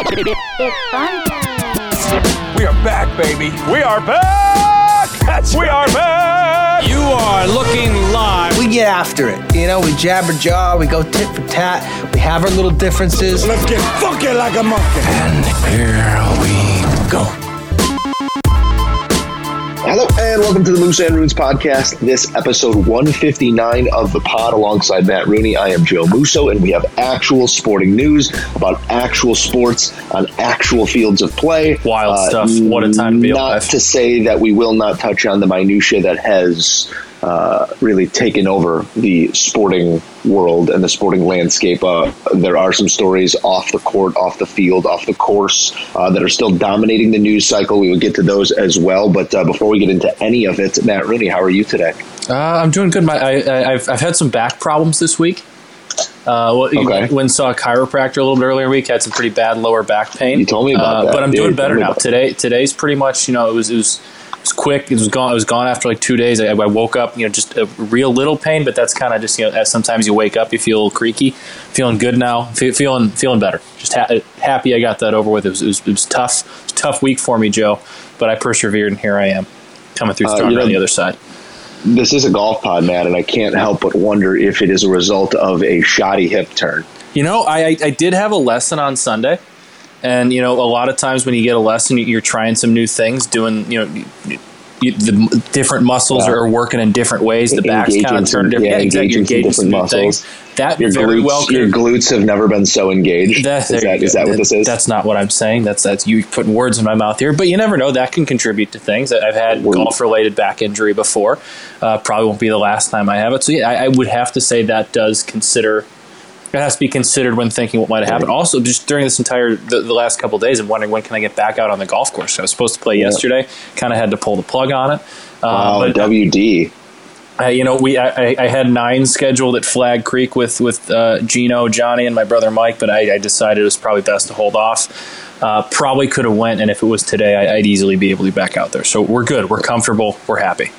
It's fun time. We are back, baby. We are back! That's we right. are back! You are looking live. We get after it. You know, we jabber jaw, we go tit for tat, we have our little differences. Let's get funky like a monkey. And here we go. Hello and welcome to the Moose and Runes podcast. This episode 159 of the pod alongside Matt Rooney. I am Joe Musso and we have actual sporting news about actual sports on actual fields of play. Uh, Wild stuff. What a time to be Not alive. to say that we will not touch on the minutia that has uh, really taken over the sporting world and the sporting landscape. Uh, there are some stories off the court, off the field, off the course uh, that are still dominating the news cycle. We will get to those as well. But uh, before we get into any of it, Matt Rooney, how are you today? Uh, I'm doing good. My, I, I, I've, I've had some back problems this week. Uh, well, Okay. and saw a chiropractor a little bit earlier in the week. Had some pretty bad lower back pain. You told me about that, but I'm dude. doing better now. Today, today's pretty much. You know, it was it was was quick. It was gone. It was gone after like two days. I, I woke up, you know, just a real little pain, but that's kind of just you know. As sometimes you wake up, you feel a little creaky. Feeling good now. Fe- feeling feeling better. Just ha- happy I got that over with. It was it was, it was tough. It was tough week for me, Joe, but I persevered, and here I am, coming through Uh, you know- on the other side. This is a golf pod, man, and I can't help but wonder if it is a result of a shoddy hip turn. You know, I, I- I did have a lesson on Sunday, and you know, a lot of times when you get a lesson, you- you're trying some new things, doing you know. you- the different muscles Yeah. are working in different ways. The back's kind of turned different. yeah, exactly. You're engaging different muscles. things. That Your very glutes, well could. your glutes have never been so engaged. That- is that is that what this is? That's not what I'm saying. That's that's you putting words in my mouth here. But you never know. That can contribute to things. I've had golf related back injury before. Uh, probably won't be the last time I have it. So yeah, I, I would have to say that does consider. It has to be considered when thinking what might have happened. Also, just during this entire the, the last couple of days, I'm wondering when can I get back out on the golf course. I was supposed to play Yeah. yesterday. Kind of had to pull the plug on it. Uh, wow, WD. uh, you know, we I, I- had nine scheduled at Flagg Creek with with uh, Gino, Johnny, and my brother Mike, but I, I decided it was probably best to hold off. Uh, probably could have went, and if it was today, I, I'd easily be able to be back out there. So we're good. We're comfortable. We're happy.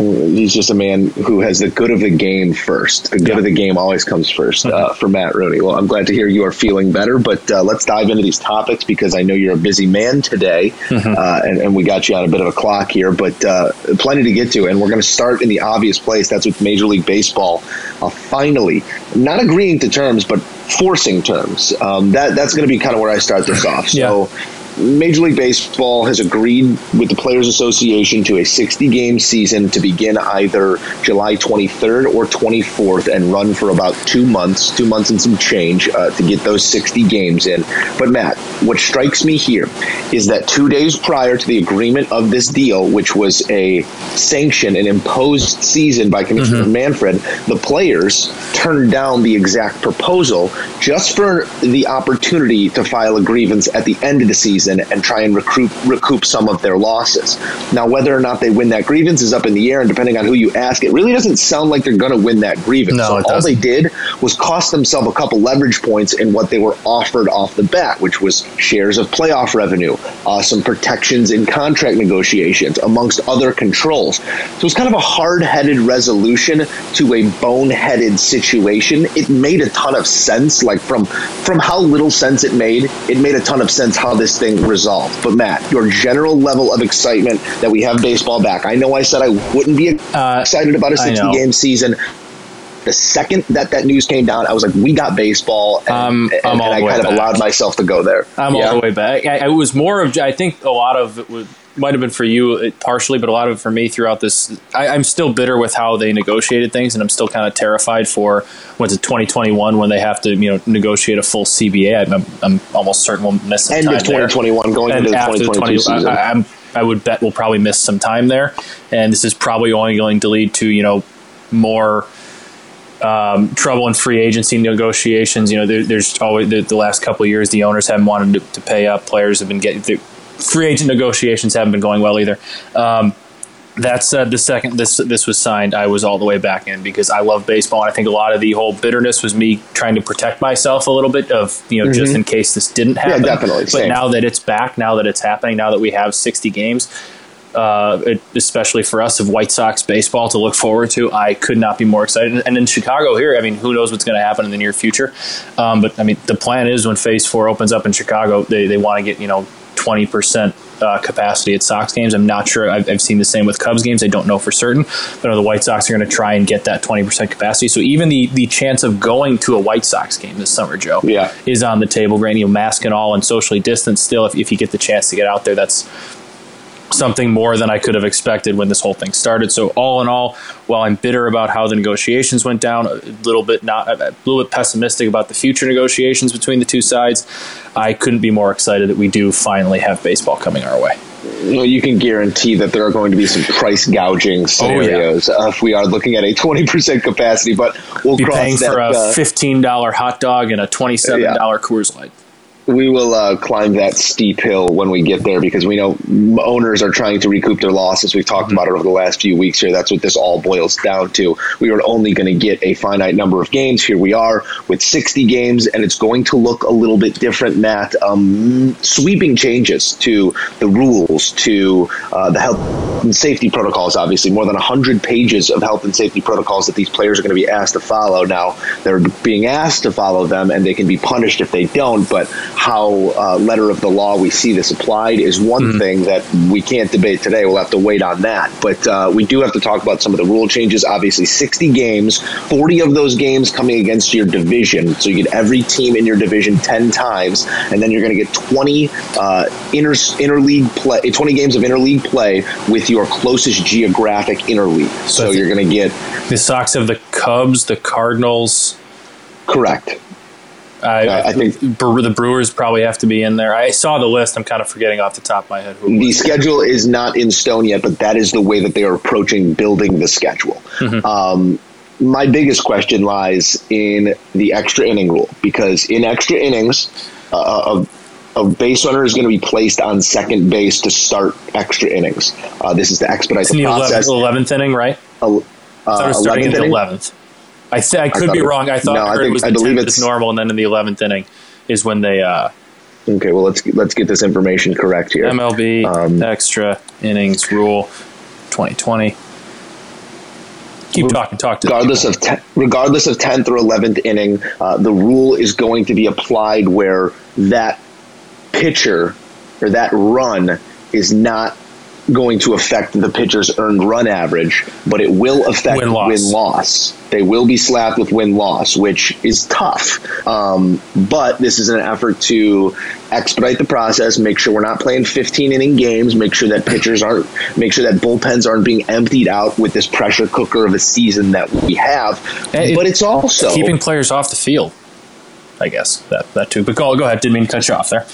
He's just a man who has the good of the game first. The good Yeah. of the game always comes 1st uh, for Matt Rooney. Well, I'm glad to hear you are feeling better, but uh, let's dive into these topics because I know you're a busy man today, uh, and, and we got you on a bit of a clock here, but uh, plenty to get to. And we're going to start in the obvious place. That's with Major League Baseball uh, finally not agreeing to terms, but forcing terms. Um, that that's going to be kind of where I start this off. So. Major League Baseball has agreed with the Players Association to a 60 game season to begin either July 23rd or 24th and run for about two months, two months and some change uh, to get those 60 games in. But, Matt, what strikes me here is that two days prior to the agreement of this deal, which was a sanction, an imposed season by Commissioner Manfred, the players turned down the exact proposal just for the opportunity to file a grievance at the end of the season and try and recoup, recoup some of their losses. Now, whether or not they win that grievance is up in the air, and depending on who you ask, it really doesn't sound like they're going to win that grievance. No, so all doesn't. they did was cost themselves a couple leverage points in what they were offered off the bat, which was shares of playoff revenue, uh, some protections in contract negotiations, amongst other controls. So it's kind of a hard-headed resolution to a boneheaded situation. It made a ton of sense, like from from how little sense it made. It made a ton of sense how this thing resolved. But Matt, your general level of excitement that we have baseball back. I know I said I wouldn't be Uh, excited about a 60 game season. The second that that news came down, I was like, "We got baseball," and, Um, and, I'm all and I the way kind of allowed myself to go there. I'm Yeah. all the way back. I, I was more of. I think a lot of it would, might have been for you uh, partially, but a lot of it for me throughout this. I, I'm still bitter with how they negotiated things, and I'm still kind of terrified for what's it 2021 when they have to you know negotiate a full CBA. I'm, I'm almost certain we'll miss some End time of there. 2021, going and into the after 2022 season. I, I, I'm, I would bet we'll probably miss some time there, and this is probably only going to lead to you know more um, trouble in free agency negotiations. You know, there, there's always the, the last couple of years the owners haven't wanted to, to pay up. Players have been getting the free agent negotiations haven't been going well either. Um, that said, the second this this was signed, I was all the way back in because I love baseball, and I think a lot of the whole bitterness was me trying to protect myself a little bit of you know just in case this didn't happen. Yeah, definitely. But Same. now that it's back, now that it's happening, now that we have sixty games, uh, it, especially for us of White Sox baseball to look forward to. I could not be more excited. And in Chicago here, I mean, who knows what's going to happen in the near future? Um, but I mean, the plan is when Phase Four opens up in Chicago, they they want to get you know twenty percent uh, capacity at Sox games. I'm not sure. I've, I've, seen the same with Cubs games. I don't know for certain, but the White Sox are going to try and get that 20% capacity. So even the the chance of going to a White Sox game this summer, Joe, yeah. is on the table. Granted, you know, mask and all and socially distanced still. If, if you get the chance to get out there, that's something more than I could have expected when this whole thing started. So all in all, while I'm bitter about how the negotiations went down, a little bit not a little bit pessimistic about the future negotiations between the two sides, I couldn't be more excited that we do finally have baseball coming our way. Know, you can guarantee that there are going to be some price gouging scenarios oh, yeah. uh, if we are looking at a 20% capacity, but we'll be paying that, for a uh, $15 hot dog and a $27 yeah. Coors Light we will uh, climb that steep hill when we get there because we know owners are trying to recoup their losses. We've talked mm-hmm. about it over the last few weeks here. That's what this all boils down to. We are only going to get a finite number of games. Here we are with 60 games, and it's going to look a little bit different, Matt. Um, sweeping changes to the rules, to uh, the health and safety protocols, obviously. More than 100 pages of health and safety protocols that these players are going to be asked to follow. Now, they're being asked to follow them, and they can be punished if they don't, but how uh, letter of the law we see this applied is one mm-hmm. thing that we can't debate today. We'll have to wait on that. But uh, we do have to talk about some of the rule changes. Obviously, 60 games, 40 of those games coming against your division. So you get every team in your division 10 times, and then you're going to get 20 uh, inter interleague play, 20 games of interleague play with your closest geographic interleague. So, so you're going to get the Sox have the Cubs, the Cardinals. Correct. I, I, think the Brewers probably have to be in there. I saw the list. I'm kind of forgetting off the top of my head. the schedule is not in stone yet, but that is the way that they are approaching building the schedule. Mm-hmm. Um, my biggest question lies in the extra inning rule because in extra innings, uh, a, base runner is going to be placed on second base to start extra innings. Uh, this is to expedite it's the, the process. 11th inning, right? Uh, I was starting in the 11th. I th- I could I be wrong. I thought no, I, I think, it was the tenth is normal, and then in the eleventh inning is when they. Uh, okay, well let's let's get this information correct here. MLB um, extra innings rule, twenty twenty. Keep talking. Talk to regardless of te- regardless of tenth or eleventh inning, uh, the rule is going to be applied where that pitcher or that run is not going to affect the pitcher's earned run average, but it will affect win loss. They will be slapped with win loss, which is tough. Um, but this is an effort to expedite the process, make sure we're not playing 15 inning games, make sure that pitchers aren't, make sure that bullpens aren't being emptied out with this pressure cooker of a season that we have. It, but it's also keeping players off the field. I guess that that too. But go go ahead. Didn't mean to cut you off there.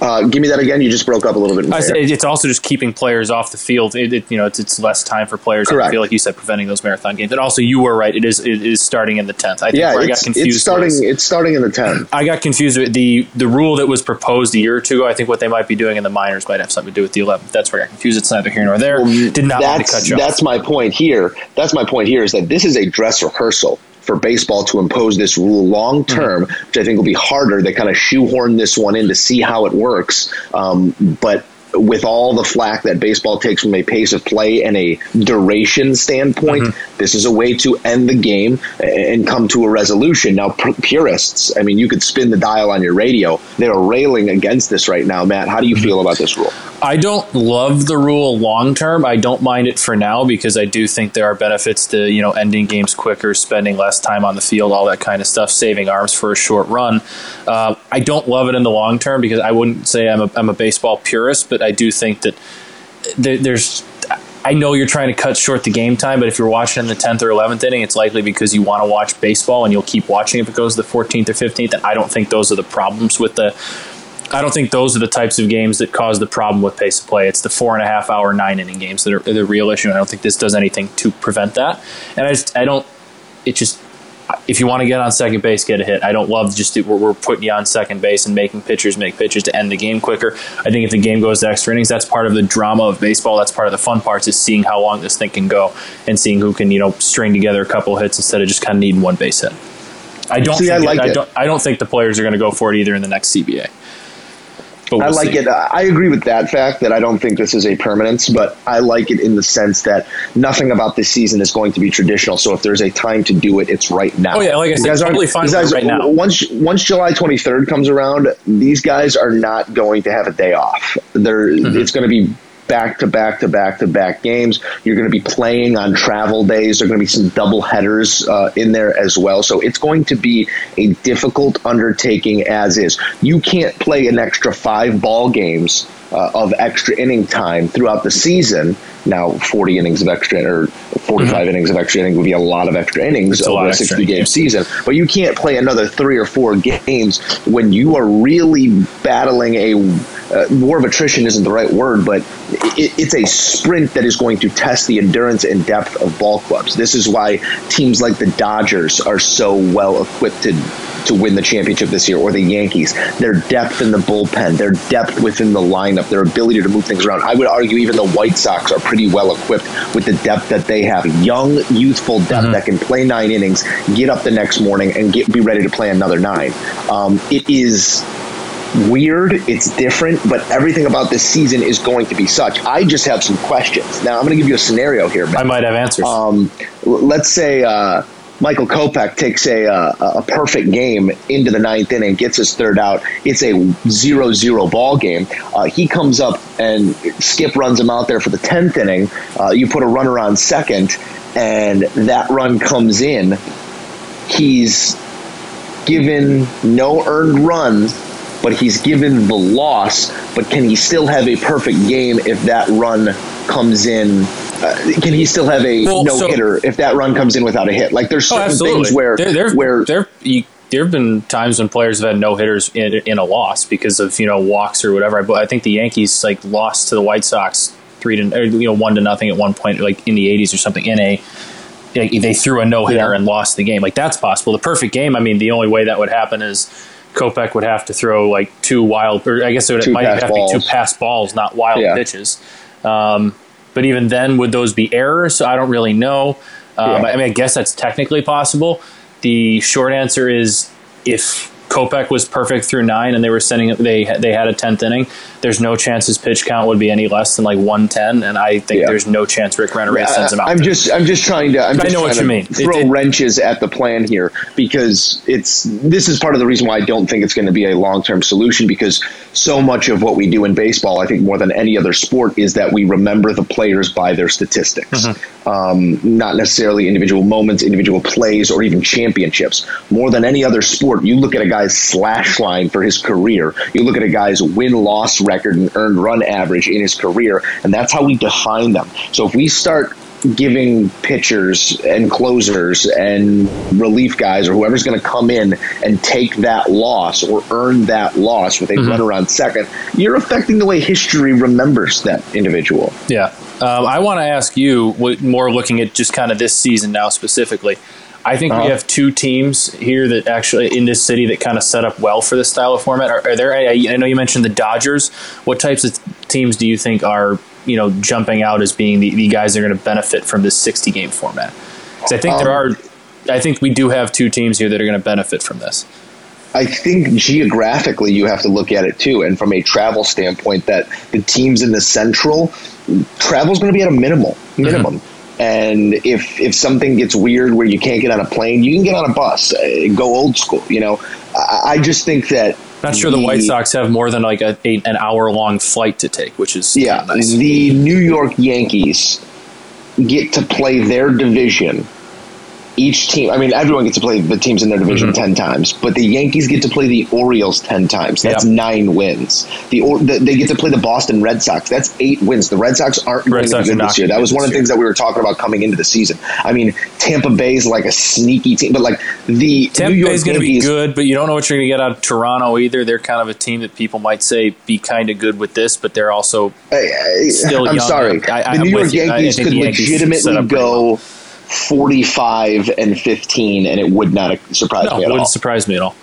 Uh, give me that again. You just broke up a little bit. it's also just keeping players off the field. It, it, you know, it's, it's less time for players. Correct. I feel like you said, preventing those marathon games. And also, you were right. It is it is starting in the tenth. I think yeah, I got confused. It's starting. Was, it's starting in the tenth. I got confused with the the rule that was proposed a year or two ago. I think what they might be doing in the minors might have something to do with the eleventh. That's where I got confused. It's neither here nor there. Well, Did not want to cut you That's off. my point here. That's my point here is that this is a dress rehearsal for baseball to impose this rule long term, mm-hmm. which I think will be harder. They kind of shoehorn this one in to see how it works. Um, but with all the flack that baseball takes from a pace of play and a duration standpoint, mm-hmm. this is a way to end the game and come to a resolution. Now, purists, I mean, you could spin the dial on your radio. They're railing against this right now. Matt, how do you mm-hmm. feel about this rule? I don't love the rule long term. I don't mind it for now because I do think there are benefits to you know ending games quicker, spending less time on the field, all that kind of stuff, saving arms for a short run. Uh, I don't love it in the long term because I wouldn't say I'm a, I'm a baseball purist, but I do think that there, there's I know you're trying to cut short the game time, but if you're watching in the 10th or 11th inning, it's likely because you want to watch baseball and you'll keep watching if it goes to the 14th or 15th. And I don't think those are the problems with the I don't think those are the types of games that cause the problem with pace of play. It's the four and a half hour, nine inning games that are the real issue. And I don't think this does anything to prevent that. And I just, I don't, it just, if you want to get on second base, get a hit. I don't love just we're, we're putting you on second base and making pitchers make pitches to end the game quicker. I think if the game goes to extra innings, that's part of the drama of baseball. That's part of the fun parts is seeing how long this thing can go and seeing who can you know string together a couple hits instead of just kind of needing one base hit. I don't. See, I like it. I don't. I don't think the players are going to go for it either in the next CBA. But we'll I like see. it. I agree with that fact that I don't think this is a permanence, but I like it in the sense that nothing about this season is going to be traditional. So if there's a time to do it, it's right now. Oh, yeah, like I You said, totally fine guys- right now. Once once July 23rd comes around, these guys are not going to have a day off. They're Mm-hmm. it's going to be back to back to back to back games. You're going to be playing on travel days. There are going to be some double headers uh, in there as well. So it's going to be a difficult undertaking as is. You can't play an extra five ball games uh, of extra inning time throughout the season. Now, 40 innings of extra or 45 innings of extra inning would be a lot of extra innings Mm-hmm. It's over a of 60 game season. But you can't play another three or four games when you are really battling a uh, war of attrition isn't the right word, but it, it's a sprint that is going to test the endurance and depth of ball clubs. This is why teams like the Dodgers are so well equipped to to win the championship this year, or the Yankees. Their depth in the bullpen, their depth within the lineup, their ability to move things around. I would argue even the White Sox are pretty well equipped with the depth that they have. Young, youthful depth that can play nine innings, get up the next morning, and get be ready to play another nine. Um, it is weird. It's different, but everything about this season is going to be such. I just have some questions. Now, I'm going to give you a scenario here. Ben. I might have answers. Um, let's say uh, Michael Kopech takes a, uh, a perfect game into the ninth inning, gets his third out. It's a 0 0 ball game. Uh, he comes up and Skip runs him out there for the 10th inning. Uh, you put a runner on second, and that run comes in. He's given no earned run, but he's given the loss. But can he still have a perfect game if that run comes in? Uh, can he still have a Well, no so- hitter if that run comes in without a hit? Like there's Oh, certain absolutely. things where there, there, where there, you, there have been times when players have had no hitters in, in a loss because of you know walks or whatever. I, I think the Yankees like lost to the White Sox three to or, you know one to nothing at one point, like in the '80s or something. In a they threw a no hitter Yeah. and lost the game. Like that's possible. The perfect game. I mean, the only way that would happen is Kopech would have to throw like two wild, or I guess it, would, might have pass to be two pass balls, not wild Yeah. pitches. Um, but even then, would those be errors? I don't really know. Um, Yeah. I mean, I guess that's technically possible. The short answer is if Kopech was perfect through nine and they were sending they they had a tenth inning, there's no chance his pitch count would be any less than like one ten, and I think Yeah. there's no chance Rick Renteria sends him out. I'm there. just I'm just trying to I'm I know what you mean. It- throw it- wrenches at the plan here because it's this is part of the reason why I don't think it's going to be a long term solution because so much of what we do in baseball, I think more than any other sport, is that we remember the players by their statistics, Mm-hmm. Um, not necessarily individual moments, individual plays, or even championships. More than any other sport, you look at a guy's slash line for his career, you look at a guy's win loss record and earned run average in his career, and that's how we define them. So if we start giving pitchers and closers and relief guys or whoever's going to come in and take that loss or earn that loss with a runner on second, you're affecting the way history remembers that individual. Yeah. Um, I want to ask you, what, more looking at just kind of this season now specifically. I think we Uh-huh. have two teams here that actually in this city that kind of set up well for this style of format. Are, are there? I, I know you mentioned the Dodgers. What types of teams do you think are you know jumping out as being the, the guys that are going to benefit from this sixty game format? Because I think there Um, are. I think we do have two teams here that are going to benefit from this. I think geographically you have to look at it too, and from a travel standpoint, that the teams in the Central travel is going to be at a minimal minimum. And if if something gets weird where you can't get on a plane, you can get on a bus. Uh, go old school. You know, I, I just think that Not sure the, White Sox have more than like a, a an hour long flight to take, which is Yeah, nice. the New York Yankees get to play their division. Each team, I mean, everyone gets to play the teams in their division Mm-hmm. 10 times, but the Yankees get to play the Orioles 10 times. That's Yep. nine wins. The, or, the They get to play the Boston Red Sox. That's eight wins. The Red Sox aren't Red going to Sox be are good this year. That was one of the things that we were talking about coming into the season. I mean, Tampa Bay's like a sneaky team, but like the Tampa New York Bay's going to be good, but you don't know what you're going to get out of Toronto either. They're kind of a team that people might say be kind of good with this, but they're also I- I- still I'm young. sorry. I- the New York with you. I- I Yankees could Yankees legitimately go well. 45 and 15, and it would not surprise no, me at all. wouldn't surprise me at all.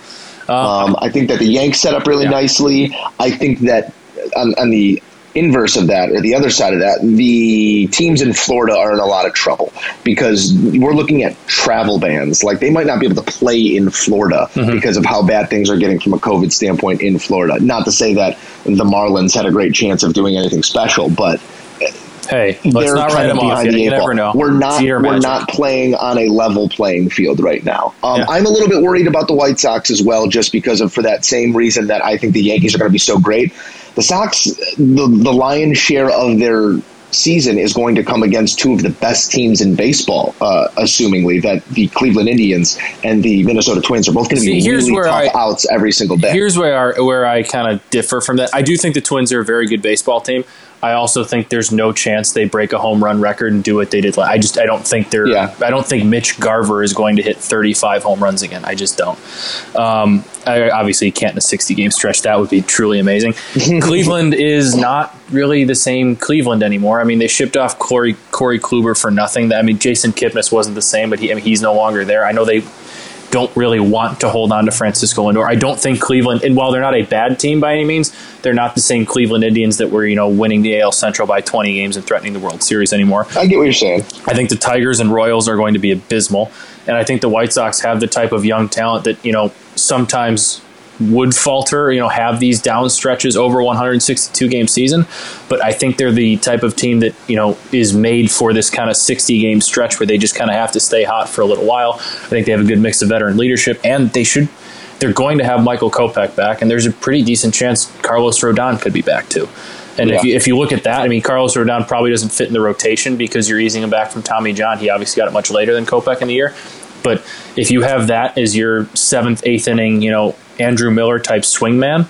Um, I think that the Yanks set up really Yeah. nicely. I think that on, on the inverse of that, or the other side of that, the teams in Florida are in a lot of trouble because we're looking at travel bans. Like they might not be able to play in Florida Mm-hmm. because of how bad things are getting from a COVID standpoint in Florida. Not to say that the Marlins had a great chance of doing anything special, but Hey, let's they're not write them off yet. the You never know. We're not we're magic. not playing on a level playing field right now. Um, Yeah. I'm a little bit worried about the White Sox as well, just because of for that same reason that I think the Yankees are going to be so great. The Sox, the the lion's share of their season is going to come against two of the best teams in baseball, uh, assumingly that the Cleveland Indians and the Minnesota Twins are both going to be here's really tough I- outs every single day. Here's where I, where I kind of differ from that. I do think the Twins are a very good baseball team. I also think there's no chance they break a home run record and do what they did. I just I don't think they're. Yeah. I don't think Mitch Garver is going to hit 35 home runs again. I just don't. Um, I, obviously, can't in a 60 game stretch. That would be truly amazing. Cleveland is not really the same Cleveland anymore. I mean, they shipped off Corey Corey Kluber for nothing. I mean, Jason Kipnis wasn't the same, but he, I mean, he's no longer there. I know they don't really want to hold on to Francisco Lindor. I don't think Cleveland, and while they're not a bad team by any means, they're not the same Cleveland Indians that were you know winning the AL Central by 20 games and threatening the World Series anymore. I get what you're saying. I think the Tigers and Royals are going to be abysmal, and I think the White Sox have the type of young talent that you know sometimes would falter, you know, have these down stretches over 162 game season, but I think they're the type of team that you know is made for this kind of 60 game stretch where they just kind of have to stay hot for a little while. I think they have a good mix of veteran leadership, and they should. They're going to have Michael Kopech back, and there's a pretty decent chance Carlos Rodon could be back too. And if, you, if you look at that, I mean, Carlos Rodon probably doesn't fit in the rotation because you're easing him back from Tommy John. He obviously got it much later than Kopech in the year. But if you have that as your seventh, eighth inning, you know, Andrew Miller type swingman,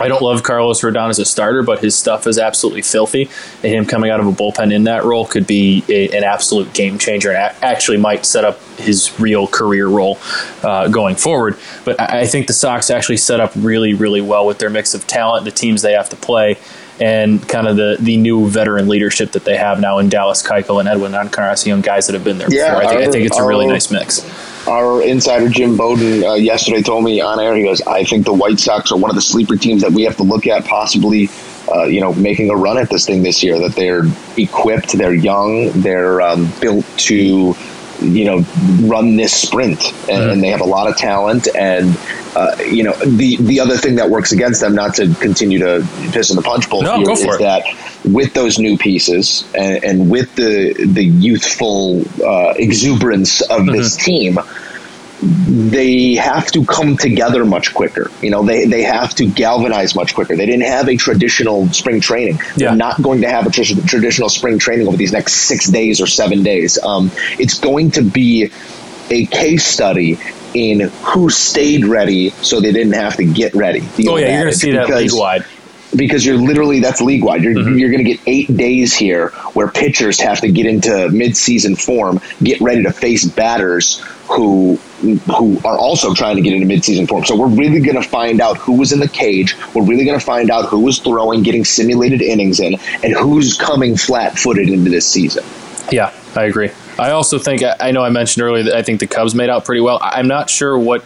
I don't love Carlos Rodon as a starter, but his stuff is absolutely filthy. And him coming out of a bullpen in that role could be a, an absolute game changer and a- actually might set up his real career role uh, going forward. But I, I think the Sox actually set up really, really well with their mix of talent, the teams they have to play, and kind of the, the new veteran leadership that they have now in Dallas Keuchel and Edwin Encarnacion, guys that have been there Yeah, before. I think, I our- think it's a really nice mix. Our insider Jim Bowden uh, yesterday told me on air. He goes, "I think the White Sox are one of the sleeper teams that we have to look at, possibly, uh, you know, making a run at this thing this year. That they're equipped, they're young, they're um, built to." You know, run this sprint, and, and they have a lot of talent. And uh, you know, the the other thing that works against them, not to continue to piss in the punch bowl No, is it. that with those new pieces and, and with the the youthful uh, exuberance of this team, they have to come together much quicker. You know, they, they have to galvanize much quicker. They didn't have a traditional spring training. Yeah. They're not going to have a tr- traditional spring training over these next six days or seven days. Um, it's going to be a case study in who stayed ready so they didn't have to get ready. Oh, yeah, you're going to see that league wide. Because you're literally that's league wide. You're, mm-hmm. you're going to get eight days here where pitchers have to get into mid-season form, get ready to face batters who who are also trying to get into mid-season form. So we're really going to find out who was in the cage. We're really going to find out who was throwing, getting simulated innings in, and who's coming flat-footed into this season. Yeah, I agree. I also think I know I mentioned earlier that I think the Cubs made out pretty well. I'm not sure what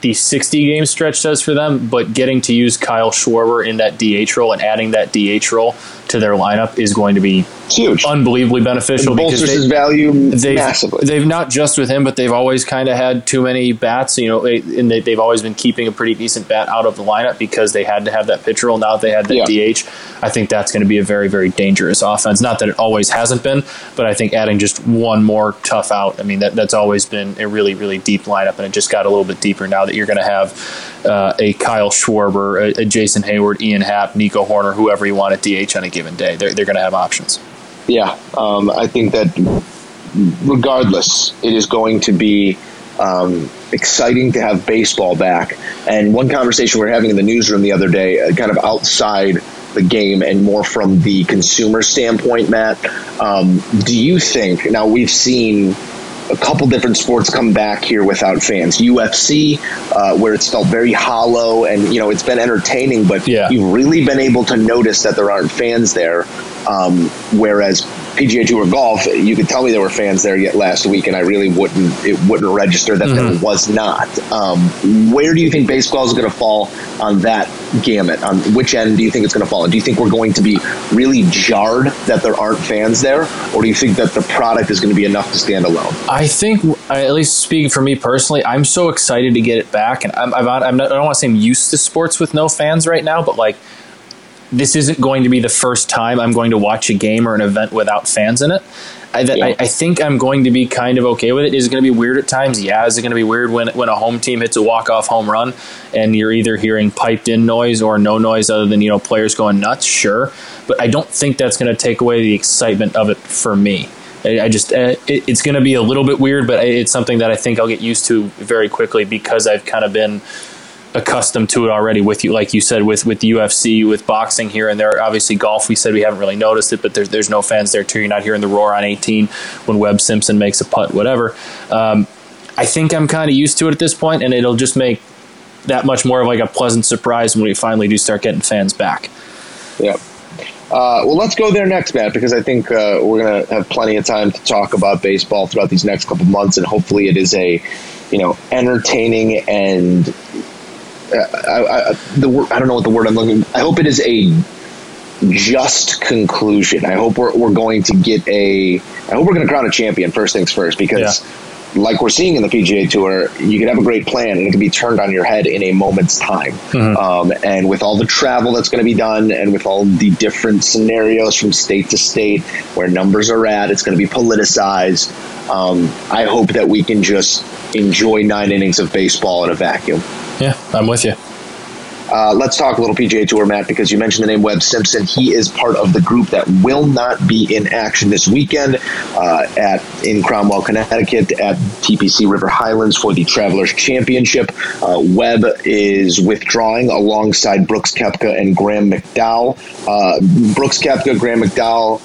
the 60 game stretch does for them, but getting to use Kyle Schwarber in that DH role and adding that DH role to their lineup is going to be It's huge. unbelievably beneficial because bolsters they, his value they've, massively. They've not just with him, but they've always kind of had too many bats. You know, they- and they, they've always been keeping a pretty decent bat out of the lineup because they had to have that pitcher. Now that they had that Yeah. DH, I think that's going to be a very, very dangerous offense. Not that it always hasn't been, but I think adding just one more tough out. I mean, that, that's always been a really, really deep lineup, and it just got a little bit deeper now that you're going to have uh, a Kyle Schwarber, a, a Jason Heyward, Ian Happ, Nico Hoerner, whoever you want at DH on a given day. They're, they're going to have options. Yeah, um, I think that regardless, it is going to be um, exciting to have baseball back. And one conversation we were having in the newsroom the other day, uh, kind of outside the game and more from the consumer standpoint, Matt, um, do you think, now we've seen a couple different sports come back here without fans. UFC, uh, where it's felt very hollow and you know it's been entertaining, but Yeah. you've really been able to notice that there aren't fans there. Um, whereas PGA Tour golf, you could tell me there were fans there yet last week, and I really wouldn't it wouldn't register that there was not. Um, where do you think baseball is going to fall on that gamut? On which end do you think it's going to fall? Do you think we're going to be really jarred that there aren't fans there, or do you think that the product is going to be enough to stand alone? I think, at least speaking for me personally, I'm so excited to get it back, and I'm, I'm, I'm not, I don't want to say I'm used to sports with no fans right now, but like this isn't going to be the first time I'm going to watch a game or an event without fans in it. I, Yeah. I, I think I'm going to be kind of okay with it. Is it going to be weird at times? Yeah. Is it going to be weird when when a home team hits a walk off home run and you're either hearing piped in noise or no noise other than you know players going nuts? Sure, but I don't think that's going to take away the excitement of it for me. I I just uh, it, it's going to be a little bit weird, but it's something that I think I'll get used to very quickly because I've kind of been accustomed to it already with you like you said with with the UFC with boxing here and there. Obviously golf we said we haven't really noticed it but there's there's no fans there too. You're not hearing the roar on 18 when Webb Simpson makes a putt whatever. Um, I think I'm kind of used to it at this point and it'll just make that much more of like a pleasant surprise when we finally do start getting fans back. Yeah. Uh, well, let's go there next, Matt, because I think uh, we're going to have plenty of time to talk about baseball throughout these next couple months, and hopefully, it is a you know entertaining and I, I, the word I don't know what the word I'm looking. I hope it is a just conclusion. I hope we're, we're going to get a. I hope we're going to crown a champion first things first because. Like we're seeing in the PGA Tour, you can have a great plan and it can be turned on your head in a moment's time. Um, and with all the travel that's going to be done, and with all the different scenarios from state to state where numbers are at, it's going to be politicized. Um, I hope that we can just enjoy nine innings of baseball in a vacuum. yeah I'm with you Uh, let's talk a little PGA Tour, Matt, because you mentioned the name Webb Simpson. He is part of the group that will not be in action this weekend uh, at in Cromwell, Connecticut, at TPC River Highlands for the Travelers Championship. Uh, Webb is withdrawing alongside Brooks Koepka and Graham McDowell. Uh, Brooks Koepka, Graham McDowell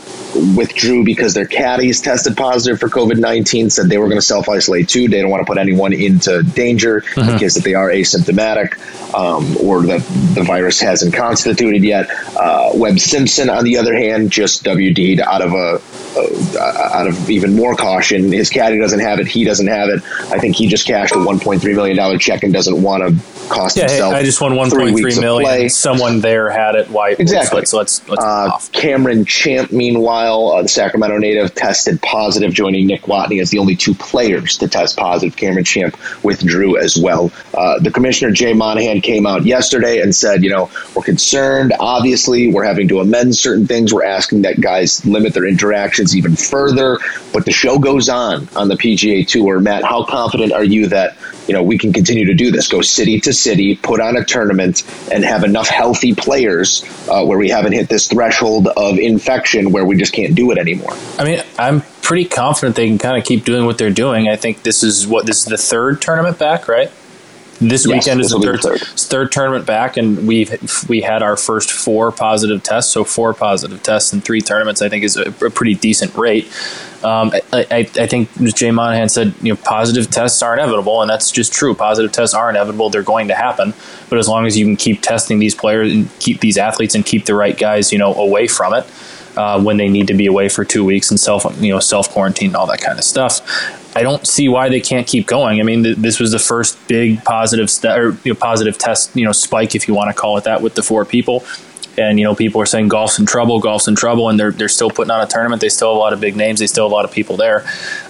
withdrew because their caddies tested positive for COVID 19, said they were going to self isolate too. They don't want to put anyone into danger in case that they are asymptomatic um, or that the virus hasn't constituted yet. Uh, Webb Simpson, on the other hand, just WD'd out of a uh, out of even more caution. His caddy doesn't have it. He doesn't have it. I think he just cashed a 1.3 million dollar check and doesn't want to cost yeah hey. I just won three 1.3 weeks of million someone there had it why Exactly. so let's let's Uh, Cameron Champ, meanwhile, uh, the Sacramento native, tested positive, joining Nick Watney as the only two players to test positive. Cameron Champ withdrew as well. Uh, the commissioner, Jay Monahan, came out yesterday and said, you know, we're concerned. Obviously, we're having to amend certain things. We're asking that guys limit their interactions even further. But the show goes on on the PGA Tour. Matt, how confident are you that, you know, we can continue to do this? Go city to city, put on a tournament, and have enough healthy players uh, where we haven't hit this threshold of infection where we just can't do it anymore. I mean, I'm pretty confident they can kind of keep doing what they're doing. I think this is what this is the third tournament back, right? This Yes, weekend is the third, third. third tournament back, and we've we had our first four positive tests. So four positive tests in three tournaments, I think, is a, a pretty decent rate. Um, I, I, I think as Jay Monahan said, you know, positive tests are inevitable, and that's just true. Positive tests are inevitable; they're going to happen. But as long as you can keep testing these players and keep these athletes and keep the right guys, you know, away from it, uh, when they need to be away for two weeks and self you know self quarantine and all that kind of stuff. I don't see why they can't keep going. I mean, th- this was the first big positive st- or you know, positive test you know spike, if you want to call it that, with the four people. And you know, people are saying golf's in trouble, golf's in trouble, and they're they're still putting on a tournament. They still have a lot of big names. They still have a lot of people there.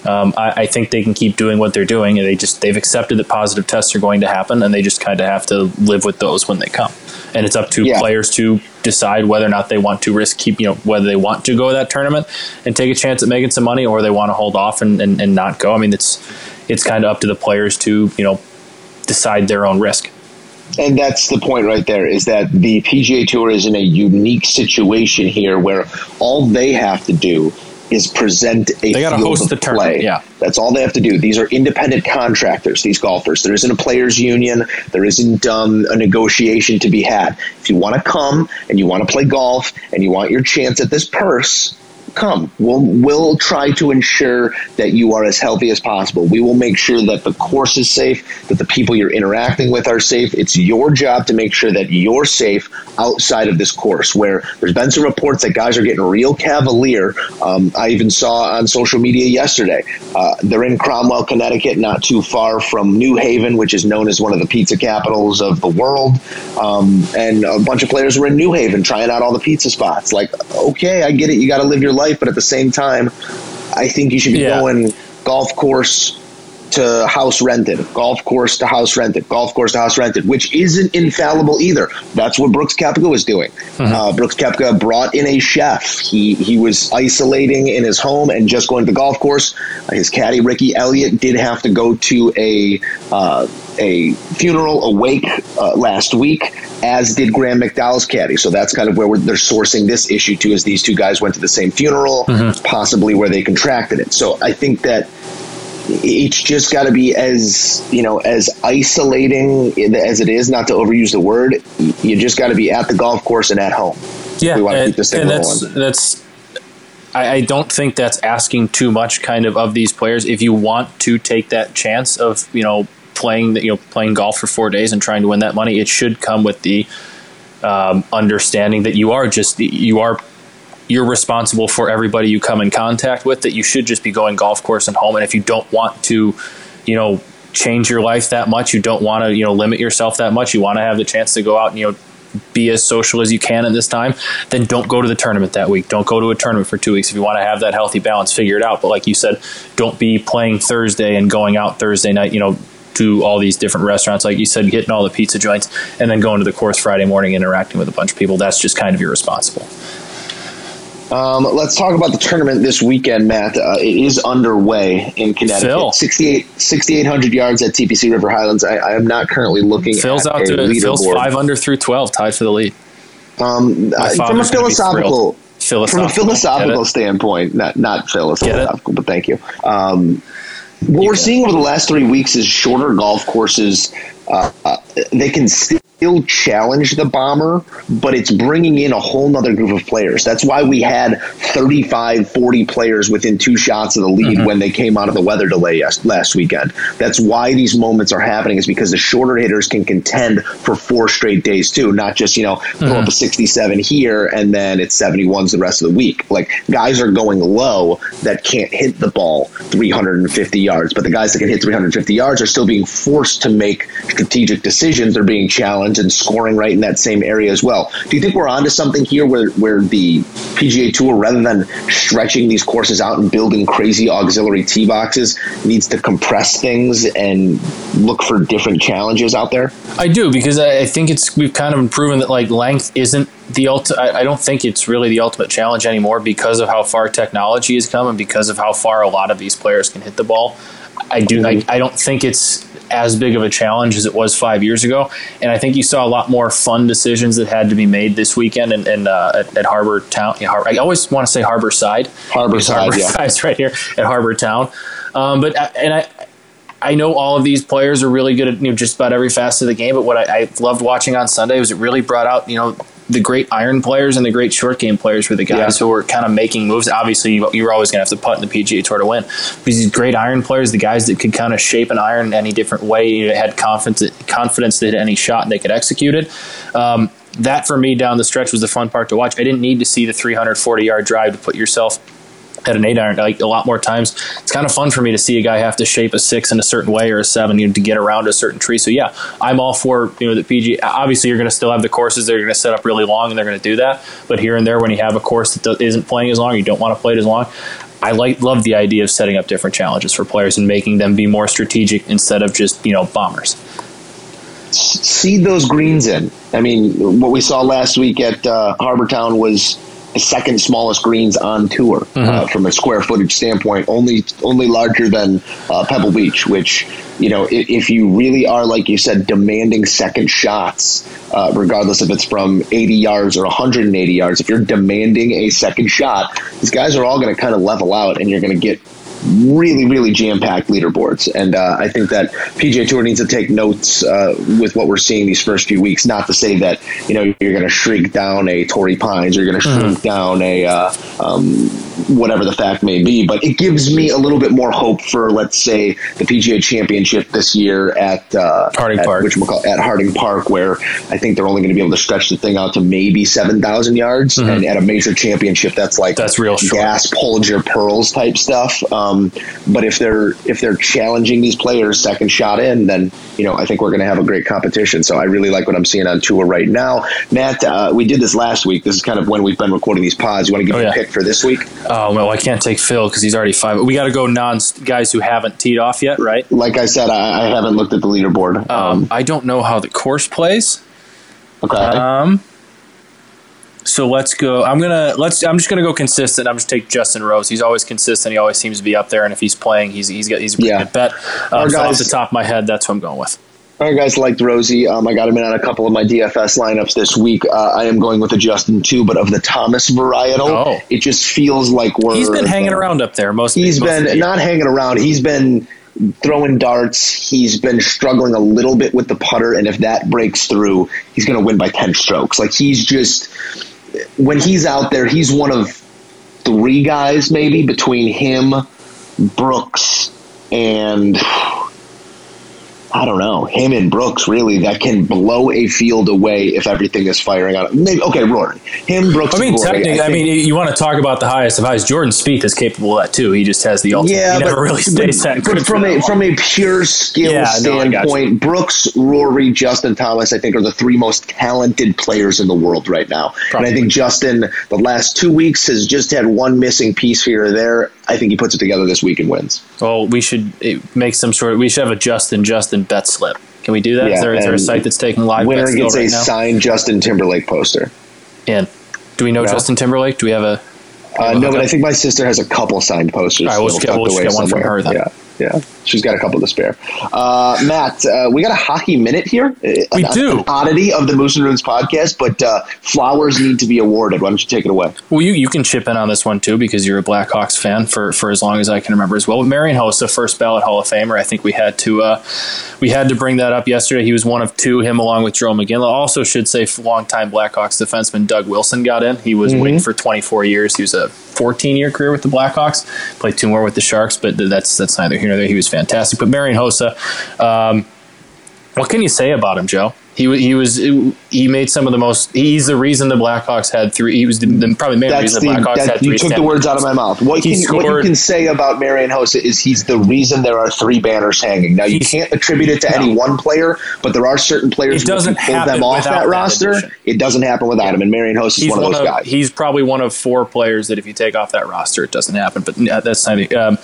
Um, I, I think they can keep doing what they're doing, and they just they've accepted that positive tests are going to happen, and they just kind of have to live with those when they come. And it's up to Yeah. players to decide whether or not they want to risk keep you know whether they want to go that tournament and take a chance at making some money, or they want to hold off and, and, and not go. I mean, it's it's kind of up to the players to you know decide their own risk. And that's the point right there is that the PGA Tour is in a unique situation here where all they have to do is present a They gotta field host of the tournament, play. yeah. That's all they have to do. These are independent contractors, these golfers. There isn't a players union. There isn't um, a negotiation to be had. If you want to come and you want to play golf and you want your chance at this purse, come. We'll we'll try to ensure that you are as healthy as possible. We will make sure that the course is safe, that the people you're interacting with are safe. It's your job to make sure that you're safe outside of this course. Where there's been some reports that guys are getting real cavalier. Um, I even saw on social media yesterday. Uh, they're in Cromwell, Connecticut, not too far from New Haven, which is known as one of the pizza capitals of the world. Um, and a bunch of players were in New Haven trying out all the pizza spots. Like, okay, I get it. You got to live your life, but at the same time, I think you should be Yeah. going golf course to house rented, golf course to house rented, golf course to house rented, which isn't infallible either. That's what Brooks Koepka was doing. Uh, Brooks Koepka brought in a chef. He he was isolating in his home and just going to the golf course. Uh, his caddy Ricky Elliott did have to go to a uh, a funeral, a wake uh, last week, as did Graham McDowell's caddy. So that's kind of where we're, they're sourcing this issue to, is these two guys went to the same funeral, possibly where they contracted it. So I think that it's just got to be as you know as isolating as it is not to overuse the word you just got to be at the golf course and at home Yeah, we wanna and, keep this thing and that's rolling. that's. I, I don't think that's asking too much, kind of, of these players. If you want to take that chance of you know playing you know playing golf for four days and trying to win that money, it should come with the um, understanding that you are just you are you're responsible for everybody you come in contact with. That you should just be going golf course and home. And if you don't want to, you know, change your life that much, you don't want to, you know, limit yourself that much. You want to have the chance to go out and you know be as social as you can at this time, then don't go to the tournament that week. Don't go to a tournament for two weeks. If you want to have that healthy balance, figure it out. But like you said, don't be playing Thursday and going out Thursday night, you know, to all these different restaurants. Like you said, hitting all the pizza joints and then going to the course Friday morning, interacting with a bunch of people. That's just kind of irresponsible. Um, let's talk about the tournament this weekend matt uh, it is underway in connecticut Phil. 68 6800 yards at tpc river highlands i, I am not currently looking Phil's at out to Phil's five under through twelve, tied for the lead. um, uh, from a philosophical from a Philosophical. it? standpoint, not not philosophical, but thank you. Um, what we're get it. seeing over the last three weeks is shorter golf courses. Uh, uh, they can still challenge the bomber, but it's bringing in a whole nother group of players. That's why we had 35, 40 players within two shots of the lead Mm-hmm. when they came out of the weather delay yes, last weekend. That's why these moments are happening is because the shorter hitters can contend for four straight days too, not just, you know, throw Mm-hmm. up a 67 here and then it's 71s the rest of the week. Like guys are going low that can't hit the ball 350 yards, but the guys that can hit 350 yards are still being forced to make strategic decisions. They're being challenged and scoring right in that same area as well. Do you think we're onto something here where, where the PGA Tour, rather than stretching these courses out and building crazy auxiliary tee boxes, needs to compress things and look for different challenges out there? I do because I think it's we've kind of proven that like length isn't the ultimate. I don't think it's really the ultimate challenge anymore because of how far technology has come and because of how far a lot of these players can hit the ball. I do. I, I don't think it's as big of a challenge as it was five years ago, and I think you saw a lot more fun decisions that had to be made this weekend and, and uh, at, at Harbor Town. Yeah, Har- I always want to say Harbor Side. Harbor Side, Harbor yeah. Side's right here at Harbor Town. Um, but and I. I know all of these players are really good at you know just about every facet of the game. But what I, I loved watching on Sunday was it really brought out you know the great iron players and the great short game players were the guys Yeah. who were kind of making moves. Obviously, you, you were always going to have to putt in the PGA Tour to win. But these great iron players, the guys that could kind of shape an iron any different way, you know, had confidence confidence that any shot they could execute it. Um, that for me down the stretch was the fun part to watch. I didn't need to see the 340 yard drive to put yourself at an eight iron like a lot more times it's kind of fun for me to see a guy have to shape a six in a certain way or a seven you know, to get around a certain tree so yeah i'm all for you know the pg obviously you're going to still have the courses that are going to set up really long and they're going to do that but here and there when you have a course that isn't playing as long you don't want to play it as long I like love the idea of setting up different challenges for players and making them be more strategic instead of just you know bombers. seed those greens in. I mean, what we saw last week at uh, Harbor Town was second smallest greens on tour uh, from a square footage standpoint, only only larger than uh, Pebble Beach. Which you know, if, if you really are like you said, demanding second shots, uh, regardless if it's from 80 yards or 180 yards, if you're demanding a second shot, these guys are all going to kind of level out, and you're going to get really, really jam packed leaderboards. And uh, I think that PGA Tour needs to take notes uh, with what we're seeing these first few weeks. Not to say that you know you're going to shrink down a Torrey Pines, you're going to shrink down a uh, um, whatever the fact may be, but it gives me a little bit more hope for, let's say, the PGA Championship this year at uh, Harding at, Park. call at Harding Park, where I think they're only going to be able to stretch the thing out to maybe seven thousand yards, and at a major championship, that's like Mm-hmm. That's real short. gas pulled your pearls type stuff. Um, but if they're if they're challenging these players second shot in, then you know I think we're going to have a great competition. So I really like what I'm seeing on tour right now. Matt, uh, we did this last week. This is kind of when we've been recording these pods. You want to give Oh, me yeah. a pick for this week? Oh well, I can't take Phil because he's already five. We got to go non guys who haven't teed off yet, right? Like I said, I, I haven't looked at the leaderboard. Um, I don't know how the course plays. okay. Um, so let's go. I'm gonna let's. I'm just gonna go consistent. I'm just take Justin Rose. He's always consistent. He always seems to be up there, and if he's playing, he's he's got he's a pretty Yeah. good bet. Um, so off the top of my head, that's who I'm going with. All right, guys, liked Rosie. Um, I got him in on a couple of my DFS lineups this week. Uh, I am going with the Justin too, but of the Thomas varietal, Oh. it just feels like we're. He's been hanging around up there most. He's most been not hanging around. He's been throwing darts. He's been struggling a little bit with the putter, and if that breaks through, he's going to win by ten strokes. Like he's just when he's out there, he's one of three guys maybe between him, Brooks, and I don't know him and Brooks really that can blow a field away if everything is firing on. Maybe okay, Rory, him, Brooks. I mean, Rory, technically, I, think- mean, you want to talk about the highest of highs. Jordan Spieth is capable of that too. He just has the ultimate. Yeah, he never but, really stays but, that but from a from a pure skill Yeah, no, standpoint, Brooks, Rory, Justin Thomas, I think are the three most talented players in the world right now. Probably. And I think Justin, the last two weeks, has just had one missing piece here or there. I think he puts it together this week and wins. Well, we should make some sort. Of, we should have a Justin Justin bet slip. Can we do that? Is Yeah, there, is there a site that's taking live Winner bets gets a right now? signed Justin Timberlake poster. In. Do we know No. Justin Timberlake? Do we have a? Uh, no, but hookup? I think my sister has a couple signed posters. All right, we'll just get- we'll just get one from her then. Yeah, yeah, she's got a couple to spare. Uh, Matt, uh, we got a hockey minute here. We An- do. An oddity of the Moose and Runes podcast, but uh, flowers need to be awarded. Why don't you take it away? Well, you, you can chip in on this one too because you're a Blackhawks fan for, for as long as I can remember as well. Marian Hossa, first ballot Hall of Famer. I think we had to uh, we had to bring that up yesterday. He was one of two. Him along with Jarome Iginla. Also, should say longtime Blackhawks defenseman Doug Wilson got in. He was waiting for 24 years. He was a 14 year career with the Blackhawks. Played two more with the Sharks, but that's that's neither here nor there. He was fantastic. But Marian Hossa. Um, what can you say about him, Joe? He he was he made some of the most. He's the reason the Blackhawks had three. He was the, the probably main That's reason the, Blackhawks that, had three. you took the words out of my mouth. What, can, what you can say about Marian Hossa is he's the reason there are three banners hanging. Now you can't attribute it to any one player, but there are certain players It who doesn't you pull them off that that roster. addition. It doesn't happen without him, and Marian Hossa is He's one of those guys. He's probably one of four players that if you take off that roster, it doesn't happen. But uh, that's not. Um,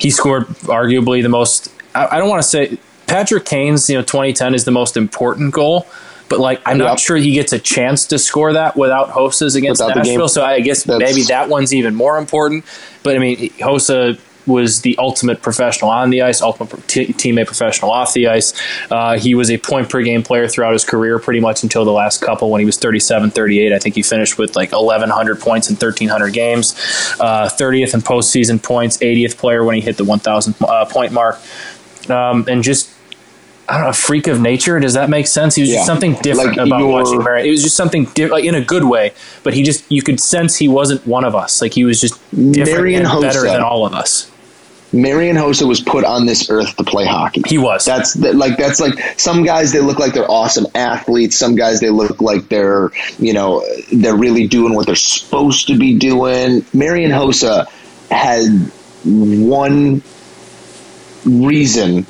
he scored arguably the most. I, I don't want to say Patrick Kane's. You know, 2010 is the most important goal. But like, I'm Yep. not sure he gets a chance to score that without Hossa's against Without. Nashville. So I guess That's- maybe that one's even more important. But I mean, Hossa was the ultimate professional on the ice, ultimate t- teammate professional off the ice. Uh, he was a point per game player throughout his career, pretty much until the last couple when he was 37, 38. I think he finished with like 1,100 points in 1,300 games, uh, 30th in postseason points, 80th player when he hit the 1,000 uh, point mark, um, and just. I don't know, a freak of nature. Does that make sense? He was Yeah. just something different Like about your- watching Marian. It was just something di- like in a good way, but he just you could sense he wasn't one of us. Like he was just different Marian and better than all of us. Marian Hossa was put on this earth to play hockey. He was. That's that, like that's like some guys they look like they're awesome athletes. Some guys they look like they're you know they're really doing what they're supposed to be doing. Marian Hossa had one reason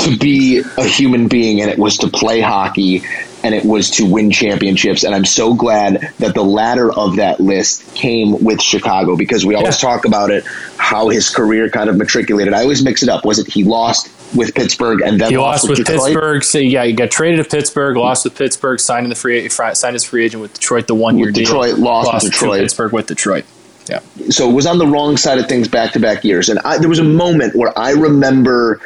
to be a human being, and it was to play hockey, and it was to win championships. And I'm so glad that the latter of that list came with Chicago because we always Yeah. talk about it, how his career kind of matriculated. I always mix it up. Was it he lost with Pittsburgh and then He lost with Detroit? Pittsburgh. So yeah, he got traded to Pittsburgh, lost with Pittsburgh, signed in the free signed as free agent with Detroit the one year With deal. Detroit, lost with to Detroit. Pittsburgh with Detroit. Yeah. so it was on the wrong side of things back to back years. And I, there was a moment where I remember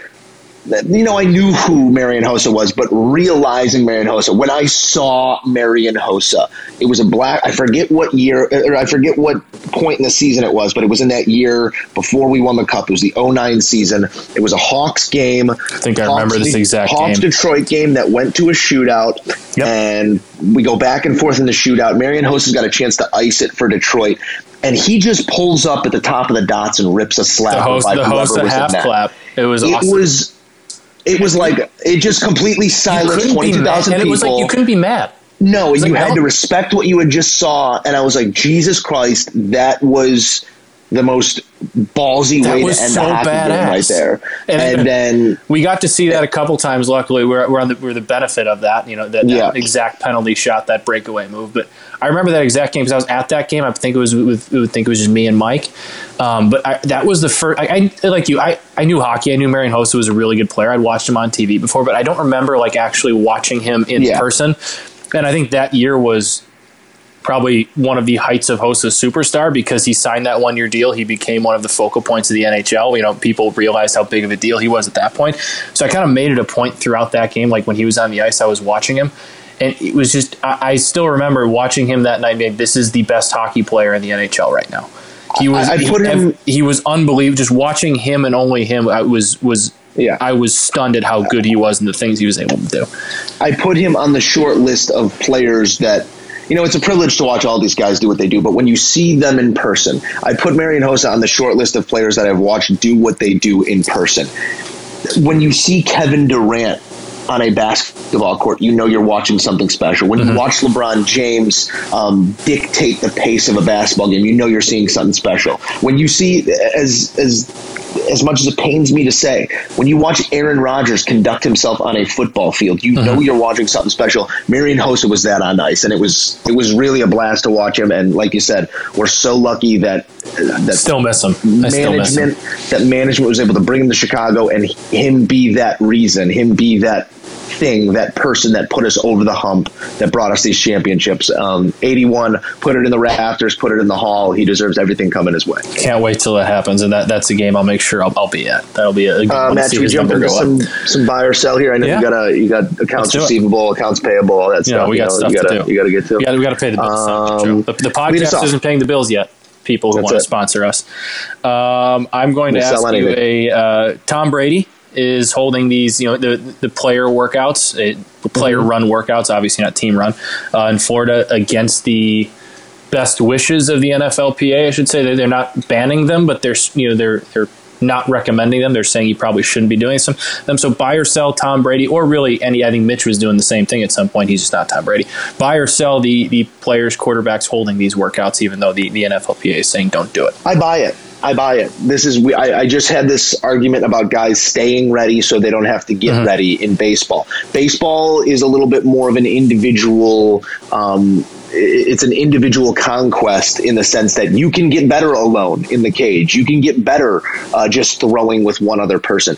you know, I knew who Marian Hossa was, but realizing Marian Hossa, when I saw Marian Hossa, it was a black, I forget what year, or I forget what point in the season it was, but it was in that year before we won the Cup. It was the 09 season. It was a Hawks game. I think I remember this exact Hawks game. Detroit game that went to a shootout, Yep. and we go back and forth in the shootout. Marian Hossa's got a chance to ice it for Detroit. And he just pulls up at the top of the dots and rips a slap The host, by the whoever host a half clap. It was it awesome. was it was like it just completely silenced twenty two thousand and people. it was like you couldn't be mad. no, you like, had to respect what you had just saw, and I was like, Jesus Christ, that was the most ballsy That way was to end so the hockey game right there. And- And, then We got to see that a couple times. Luckily, we're, we're on the we're the benefit of that. You know that, that Yeah. exact penalty shot, that breakaway move. But I remember that exact game because I was at that game. I think it was with I would think it was just me and Mike. Um, but I, that was the first. I, I like you. I, I knew hockey. I knew Marian Hossa was a really good player. I'd watched him on TV before, but I don't remember like actually watching him in Yeah. person. And I think that year was probably one of the heights of Hossa's superstar because he signed that one year deal. He became one of the focal points of the NHL. You know, people realized how big of a deal he was at that point. So I kind of made it a point throughout that game. Like when he was on the ice, I was watching him. And it was just, I, I still remember watching him that night. being, This is the best hockey player in the NHL right now. He was. I- I he- put him- He, was unbelievable. Just watching him and only him, I was was. Yeah. I was stunned at how good he was and the things he was able to do. I put him on the short list of players that you know, it's a privilege to watch all these guys do what they do, but when you see them in person, I put Marian Hossa on the short list of players that I've watched do what they do in person. When you see Kevin Durant on a basketball court, you know you're watching something special. When you watch LeBron James um, dictate the pace of a basketball game, you know you're seeing something special. When you see, as as as much as it pains me to say, when you watch Aaron Rodgers conduct himself on a football field, you know uh-huh. you're watching something special. Marian Hossa was that on ice, and it was it was really a blast to watch him. And like you said, we're so lucky that that Still miss him. I still miss him. management that management was able to bring him to Chicago and him be that reason, him be that thing, that person that put us over the hump, that brought us these championships. Um, 81, put it in the rafters, put it in the hall. He deserves everything coming his way. Can't wait till it happens, and that that's a game I'll make sure I'll, I'll be at. That'll be a good Uh, to Matt, we jump into some, up. some buy or sell here? I know Yeah. you got a, you got accounts it. receivable, accounts payable, all that Yeah, stuff. we you got know, stuff you to gotta, do. You got to get to. Yeah, we got to pay the bills. Um, the, the podcast isn't paying the bills yet. People who That's want to sponsor us. Um, I'm going to We'll ask you anything. a uh, Tom Brady is holding these, you know, the the player workouts, uh, player Mm-hmm. run workouts, obviously not team run, uh, in Florida against the best wishes of the NFLPA. I should say that they're not banning them, but they're you know they're they're not recommending them. They're saying you probably shouldn't be doing some them. So buy or sell Tom Brady, or really any. I think Mitch was doing the same thing at some point. He's just not Tom Brady. Buy or sell the the players, quarterbacks holding these workouts, even though the the NFLPA is saying don't do it. I buy it. I buy it. This is we. I, I just had this argument about guys staying ready so they don't have to get ready in baseball. Baseball is a little bit more of an individual. Um, it's an individual conquest in the sense that you can get better alone in the cage. You can get better uh, just throwing with one other person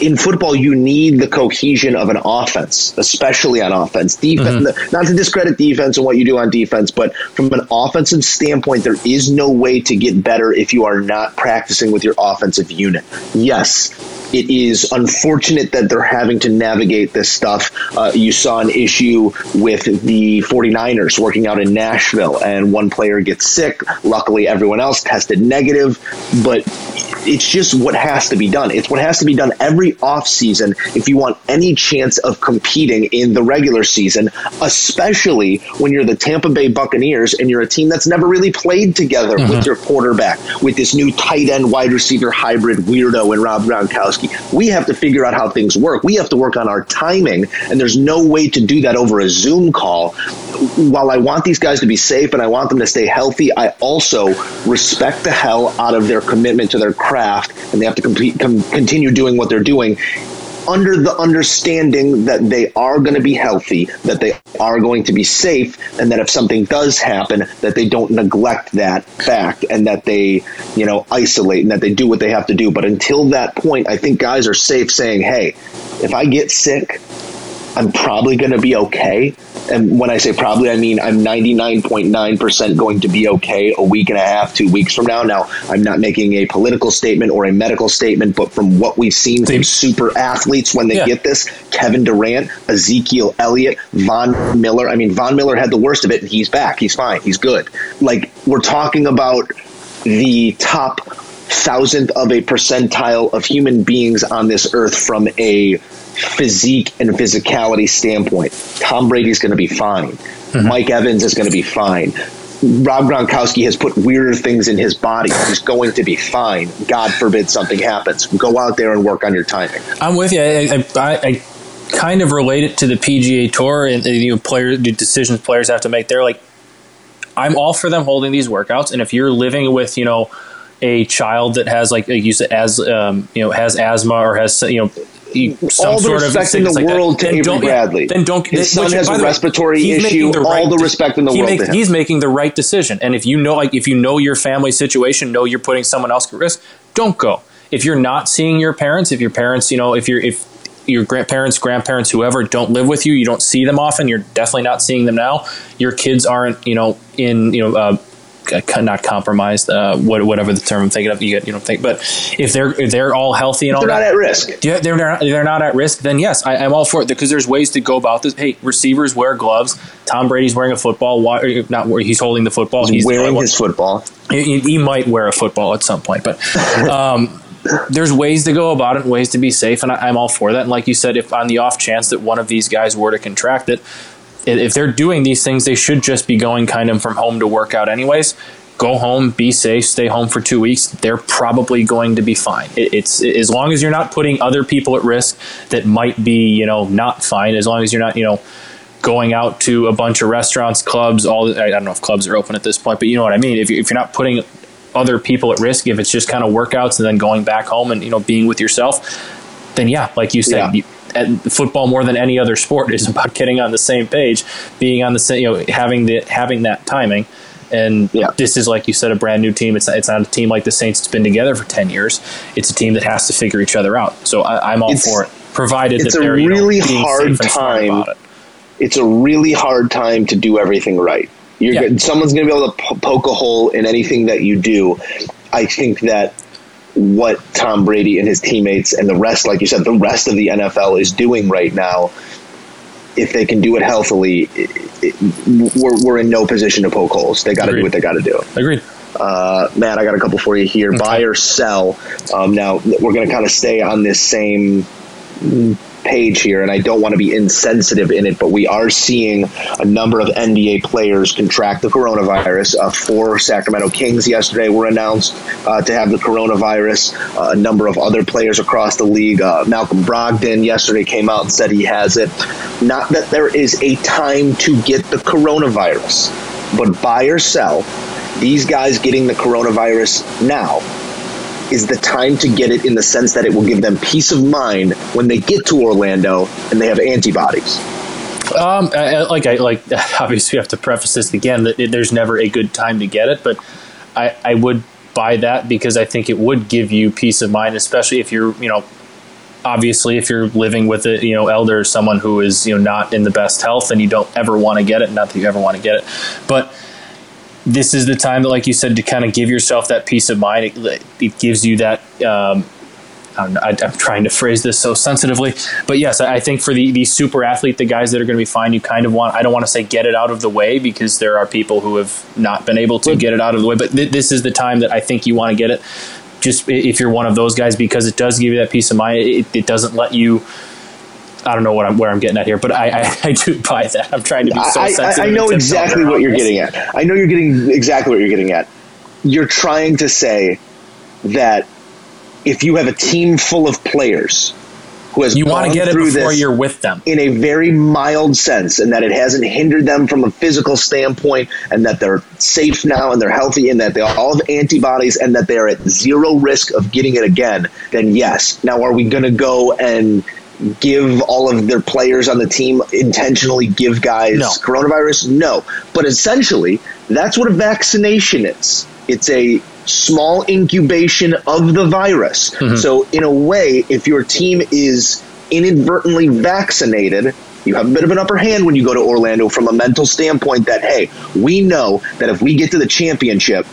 in football, you need the cohesion of an offense, especially on offense. Defense, not to discredit defense and what you do on defense, but from an offensive standpoint, there is no way to get better if you are not practicing with your offensive unit. Yes, it is unfortunate that they're having to navigate this stuff. Uh, you saw an issue with the 49ers working out in Nashville, and one player gets sick. Luckily, everyone else tested negative, but it's just what has to be done. It's what has to be done every offseason if you want any chance of competing in the regular season, especially when you're the Tampa Bay Buccaneers and you're a team that's never really played together with mm-hmm. your quarterback, with this new tight end wide receiver hybrid weirdo and Rob Gronkowski. We have to figure out how things work. We have to work on our timing, and there's no way to do that over a Zoom call. While I want these guys to be safe and I want them to stay healthy, I also respect the hell out of their commitment to their craft, and they have to compete, com- continue doing what they're doing under the understanding that they are going to be healthy, that they are going to be safe, and that if something does happen, that they don't neglect that fact and that they, you know, isolate and that they do what they have to do. But until that point, I think guys are safe saying, hey, if I get sick, I'm probably going to be okay. And when I say probably, I mean I'm 99.9% going to be okay a week and a half, two weeks from now. Now, I'm not making a political statement or a medical statement, but from what we've seen from super athletes when they Yeah. get this, Kevin Durant, Ezekiel Elliott, Von Miller. I mean, Von Miller had the worst of it, and he's back. He's fine. He's good. Like, we're talking about the top thousandth of a percentile of human beings on this earth from a physique and physicality standpoint. Tom Brady's going to be fine. Mm-hmm. Mike Evans is going to be fine. Rob Gronkowski has put weirder things in his body. He's going to be fine. God forbid something happens. Go out there and work on your timing. I'm with you. I, I, I, kind of relate it to the PGA Tour and the you know, player the decisions players have to make. They're like, I'm all for them holding these workouts, and if you're living with you know a child that has like you said as um, you know has asthma or has you know some all the sort of respect in the like that, to Avery don't- Bradley. then don't. His son which, has a the way, respiratory making issue. All the respect in the he world makes-. He's making the right decision, and if you know, like, if you know your family situation, know you're putting someone else at risk, don't go. If you're not seeing your parents, if your parents, you know, if you're if your grandparents, grandparents, whoever don't live with you, you don't see them often. You're definitely not seeing them now. Your kids aren't, you know, in you know. Uh, not compromised, uh, whatever the term I'm thinking of, you get, you know, think. But if they're if they're all healthy and all They're not at risk. yeah, they're not, they're not at risk, then yes, I, I'm all for it because there's ways to go about this. Hey, receivers wear gloves. Tom Brady's wearing a football. Why, not where he's holding the football. He's wearing his football. he, he might wear a football at some point, but um, there's ways to go about it, ways to be safe, and I, I'm all for that. And like you said, if on the off chance that one of these guys were to contract it, if they're doing these things, they should just be going kind of from home to work out, anyways. Go home, be safe, stay home for two weeks. They're probably going to be fine. It, it's as long as you're not putting other people at risk that might be, you know, not fine. As long as you're not, you know, going out to a bunch of restaurants, clubs, all I don't know if clubs are open at this point, but you know what I mean. If, you, if you're not putting other people at risk, if it's just kind of workouts and then going back home and you know being with yourself, then yeah, like you said, Yeah. you, football more than any other sport is about getting on the same page, being on the same, you know, having the having that timing. And Yeah. this is like you said, a brand new team. It's it's not a team like the Saints. It's been together for ten years. It's a team that has to figure each other out. So I, I'm all It's- for it, provided it's that they're you know, really hard safe and smart time it. it's a really hard time to do everything right. You're Yeah. someone's going to be able to po- poke a hole in anything that you do. I think that what Tom Brady and his teammates and the rest, like you said, the rest of the NFL is doing right now, if they can do it healthily, it, it, we're, we're in no position to poke holes. They got to do what they got to do. Agreed. Uh, Matt, I got a couple for you here. Buy or sell. Um, now we're going to kind of stay on this same page here, and I don't want to be insensitive in it, but we are seeing a number of NBA players contract the coronavirus. Uh, four Sacramento Kings yesterday were announced uh, to have the coronavirus. Uh, a number of other players across the league. Uh, Malcolm Brogdon yesterday came out and said he has it. Not that there is a time to get the coronavirus, but buy or sell. These guys getting the coronavirus now is the time to get it in the sense that it will give them peace of mind when they get to Orlando and they have antibodies. Um, I, like I like obviously we have to preface this again that there's never a good time to get it, but I, I would buy that because I think it would give you peace of mind, especially if you're you know obviously if you're living with a you know elder or someone who is you know not in the best health and you don't ever want to get it, not that you ever want to get it, but this is the time that like you said to kind of give yourself that peace of mind. It, it gives you that. Um, I don't know, I, I'm trying to phrase this so sensitively, but yes, I I think for the, the super athlete, the guys that are going to be fine, you kind of want, I don't want to say get it out of the way because there are people who have not been able to get it out of the way, but th- this is the time that I think you want to get it. Just if you're one of those guys, because it does give you that peace of mind. It, it doesn't let you. I don't know what I'm where I'm getting at here, but I, I, I do buy that. I'm trying to be so I, I, sensitive. I know exactly what you're getting at. I know you're getting exactly what you're getting at. You're trying to say that if you have a team full of players who has You want to get it through before this you're with them. in a very mild sense and that it hasn't hindered them from a physical standpoint and that they're safe now and they're healthy and that they all have antibodies and that they're at zero risk of getting it again, then yes. Now, are we going to go and give all of their players on the team intentionally give guys No. coronavirus? No. But essentially, that's what a vaccination is. It's a small incubation of the virus. Mm-hmm. So, in a way, if your team is inadvertently vaccinated, You have a bit of an upper hand when you go to Orlando from a mental standpoint that, hey, we know that if we get to the championship,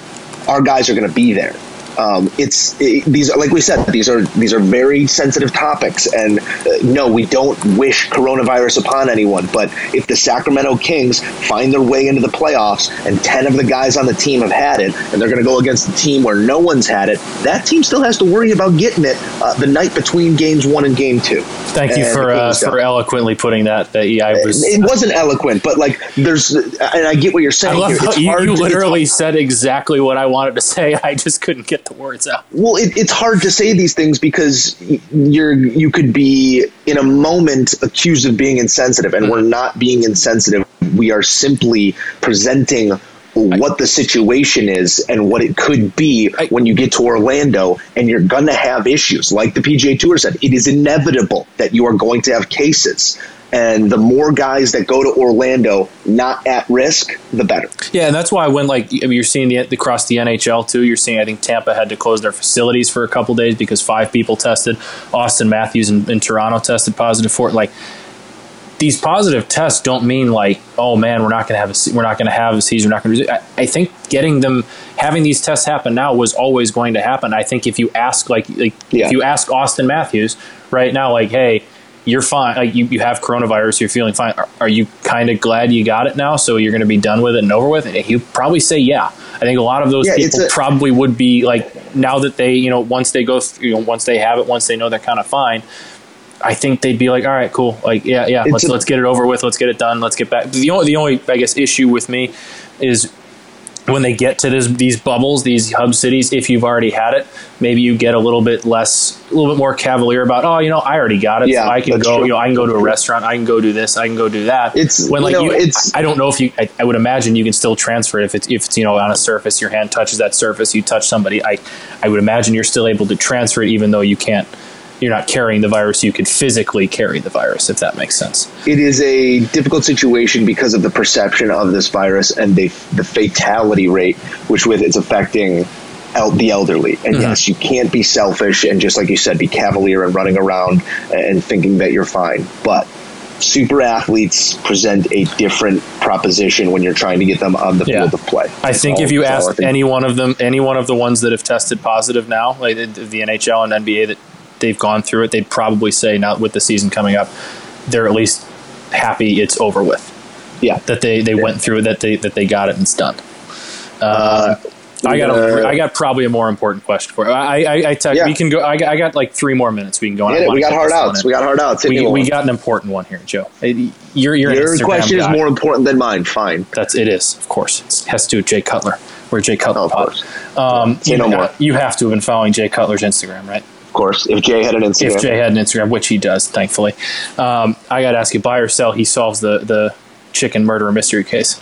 our guys are going to be there. Um, it's it, these like we said these are these are very sensitive topics and uh, no we don't wish coronavirus upon anyone but if the Sacramento Kings find their way into the playoffs and 10 of the guys on the team have had it and they're going to go against a team where no one's had it that team still has to worry about getting it uh, the night between games 1 and game 2 Thank you And for uh, for eloquently putting that. That yeah, I was. it wasn't eloquent but like there's and I get what you're I saying love here. It's you, hard you literally said exactly what I wanted to say. I just couldn't get the words out. well it, it's hard to say these things because you're you could be in a moment accused of being insensitive and we're mm-hmm. not being insensitive we are simply presenting what the situation is and what it could be when you get to Orlando and you're going to have issues like the PGA Tour said it is inevitable that you are going to have cases and the more guys that go to Orlando not at risk the better Yeah, and that's why when like you're seeing the, across the NHL too, you're seeing I think Tampa had to close their facilities for a couple days because five people tested. Auston Matthews in, in Toronto tested positive for it. Like these positive tests don't mean like oh man we're not going to have a we're not going to have a season we're not going to. I, I think getting them having these tests happen now was always going to happen. I think if you ask like like Yeah. if you ask Auston Matthews right now like hey you're fine. Like you, you have coronavirus, you're feeling fine. Are, are you kind of glad you got it now? So you're going to be done with it and over with it? He'd probably say, yeah. I think a lot of those Yeah, people a- probably would be like, now that they, you know, once they go, th- you know, once they have it, once they know they're kind of fine, I think they'd be like, all right, cool. Like, yeah, yeah, It's let's, a- let's get it over with. Let's get it done. Let's get back. The only, the only, I guess, issue with me is when they get to this, these bubbles, these hub cities, if you've already had it, maybe you get a little bit less, a little bit more cavalier about, oh, you know, I already got it, Yeah, so I can go, true. you know, I can go to a restaurant, I can go do this, I can go do that. It's- when you like know, you, it's- I, I don't know if you, I, I would imagine you can still transfer it if it's if it's you know on a surface, your hand touches that surface, you touch somebody. I, I would imagine you're still able to transfer it even though you can't. You're not carrying the virus. You could physically carry the virus, if that makes sense. it is a difficult situation because of the perception of this virus and the the fatality rate, which with it's affecting el- the elderly. And mm-hmm. yes, you can't be selfish and just like you said, be cavalier and running around and thinking that you're fine. But super athletes present a different proposition when you're trying to get them on the Yeah. field of play. I think That's if you all- that's all ask any one of them, any one of the ones that have tested positive now, like the, the NHL and NBA, that they've gone through it, they'd probably say now with the season coming up, they're at least happy it's over with. yeah, That they, they went through that they that they got it and it's done. Uh, I got a, I got probably a more important question for you. I I, I tell Yeah. we can go. I got, I got like three more minutes. We can go on. It. we got hard outs. We got hard outs. We, we got an important one here, Joe. It- You're you're Your question guy. is more important than mine. Fine. That's it is, of course. It has to do with Jay Cutler. We're Jay Cutler Oh, of pod. course. Um, you, no more. you have to have been following Jay Cutler's Instagram, right? Course. If Jay had an Instagram, If Jay had an Instagram, which he does, thankfully. Um, I got to ask you, buy or sell? He solves the the chicken murder mystery case.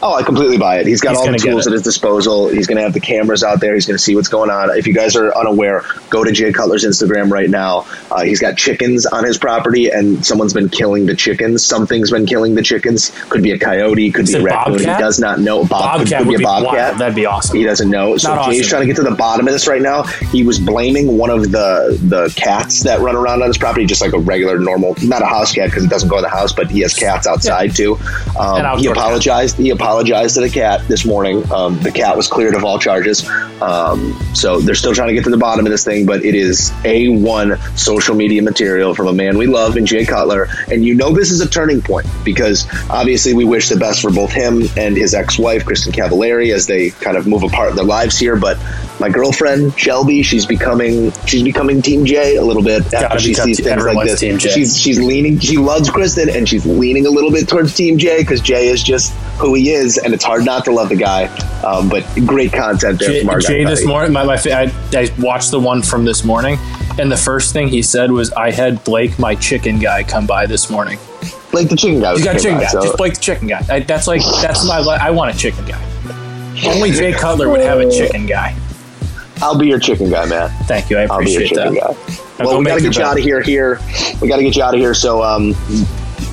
Oh, I completely buy it. He's got He's all the tools at his disposal. He's going to have the cameras out there. He's going to see what's going on. If you guys are unaware, go to Jay Cutler's Instagram right now. Uh, he's got chickens on his property, and someone's been killing the chickens. Something's been killing the chickens. Could be a coyote. Could Is be a raccoon. bobcat? He does not know. Bob, Bobcat could, would be be a bobcat. wild. That'd be awesome. He doesn't know. So Not Jay's awesome. trying to get to the bottom of this right now. He was blaming one of the the cats that run around on his property, just like a regular, normal, not a house cat because it doesn't go in the house, but he has cats outside too. Um, he outdoor cat. apologized. He apologized to the cat this morning. Um, the cat was cleared of all charges. Um, so they're still trying to get to the bottom of this thing, but it is a one social media material from a man we love in Jay Cutler, and you know this is a turning point because obviously we wish the best for both him and his ex-wife Kristin Cavallari as they kind of move apart in their lives here. But my girlfriend Shelby, she's becoming she's becoming Team Jay a little bit after Gotta she sees things like this. She's she's leaning she loves Kristin and she's leaning a little bit towards Team Jay because Jay is just who he is, and it's hard not to love the guy. Um, but great content there Jay, from our Jay guy. this morning, my, my I, I watched the one from this morning, and the first thing he said was, "I had Blake, my chicken guy, come by this morning." Blake the chicken guy. You got chicken by, guy, so- just Blake the chicken guy. I, that's like that's my. li- I want a chicken guy. Only Jay Cutler would have a chicken guy. I'll be your chicken guy, man. Thank you, I I'll be your appreciate chicken that. guy. Now Well, we got to get you out of here. Here, we got to get you out of here. So, um,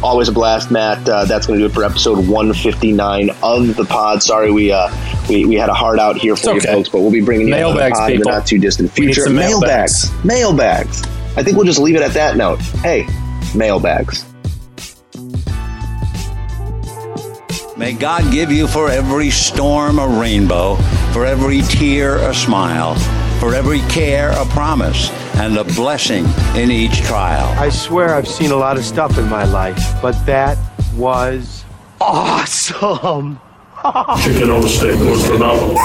always a blast, Matt. Uh, that's going to do it for episode 159 of the pod. Sorry, we uh, we, we had a hard out here for you folks, but we'll be bringing you another Mailbags, pod in the not too distant future. some mailbags, mailbags. I think we'll just leave it at that note. Hey, mailbags. May God give you for every storm a rainbow, for every tear a smile, for every care a promise, and a blessing in each trial. I swear I've seen a lot of stuff in my life, but that was awesome. Chicken on the stick was phenomenal.